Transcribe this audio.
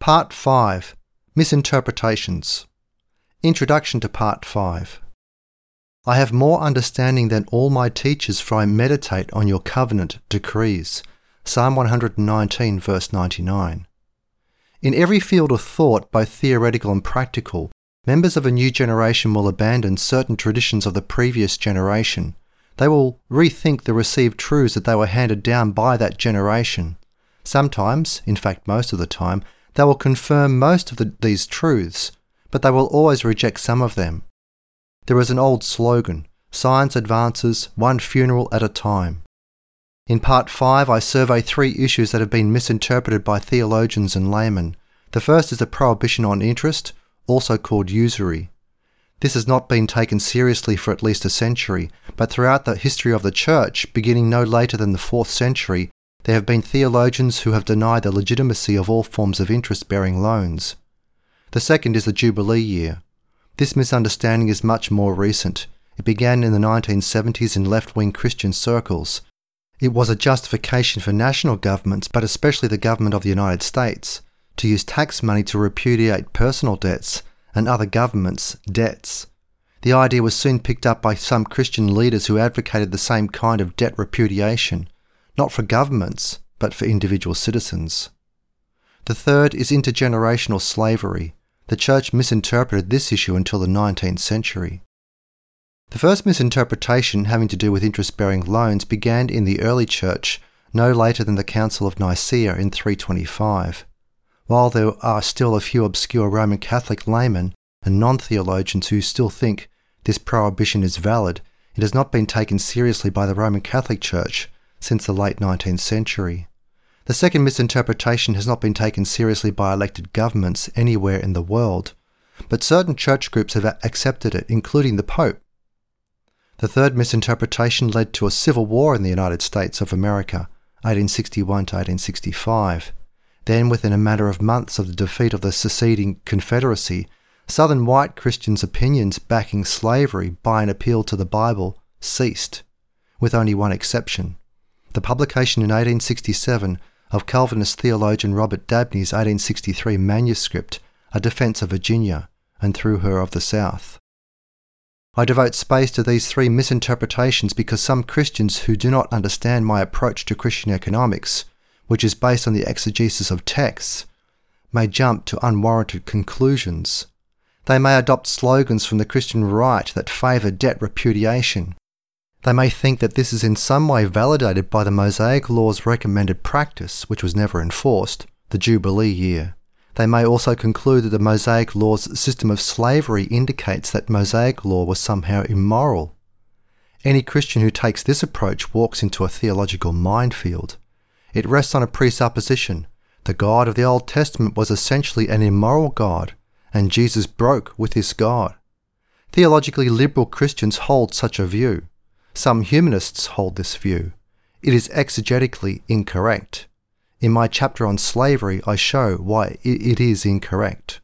Part 5 Misinterpretations Introduction to Part 5 I have more understanding than all my teachers, for I meditate on your covenant decrees. Psalm 119, verse 99. In every field of thought, both theoretical and practical, members of a new generation will abandon certain traditions of the previous generation. They will rethink the received truths that they were handed down by that generation. Sometimes, in fact, most of the time, they will confirm most of the, these truths, but they will always reject some of them. There is an old slogan science advances one funeral at a time. In part 5, I survey three issues that have been misinterpreted by theologians and laymen. The first is the prohibition on interest, also called usury. This has not been taken seriously for at least a century, but throughout the history of the Church, beginning no later than the 4th century, there have been theologians who have denied the legitimacy of all forms of interest bearing loans. The second is the Jubilee year. This misunderstanding is much more recent. It began in the 1970s in left wing Christian circles. It was a justification for national governments, but especially the government of the United States, to use tax money to repudiate personal debts and other governments' debts. The idea was soon picked up by some Christian leaders who advocated the same kind of debt repudiation, not for governments, but for individual citizens. The third is intergenerational slavery. The Church misinterpreted this issue until the 19th century. The first misinterpretation having to do with interest bearing loans began in the early church no later than the Council of Nicaea in 325. While there are still a few obscure Roman Catholic laymen and non theologians who still think this prohibition is valid, it has not been taken seriously by the Roman Catholic Church since the late 19th century. The second misinterpretation has not been taken seriously by elected governments anywhere in the world, but certain church groups have accepted it, including the Pope. The third misinterpretation led to a civil war in the United States of America, 1861 to 1865. Then, within a matter of months of the defeat of the seceding Confederacy, Southern white Christians' opinions backing slavery by an appeal to the Bible ceased, with only one exception. The publication in 1867 of Calvinist theologian Robert Dabney's 1863 manuscript, A Defence of Virginia, and through her of the South. I devote space to these three misinterpretations because some Christians who do not understand my approach to Christian economics, which is based on the exegesis of texts, may jump to unwarranted conclusions. They may adopt slogans from the Christian right that favour debt repudiation. They may think that this is in some way validated by the Mosaic Law's recommended practice, which was never enforced, the Jubilee year. They may also conclude that the Mosaic Law's system of slavery indicates that Mosaic Law was somehow immoral. Any Christian who takes this approach walks into a theological minefield. It rests on a presupposition. The God of the Old Testament was essentially an immoral God, and Jesus broke with this God. Theologically liberal Christians hold such a view. Some humanists hold this view. It is exegetically incorrect. In my chapter on slavery, I show why it is incorrect.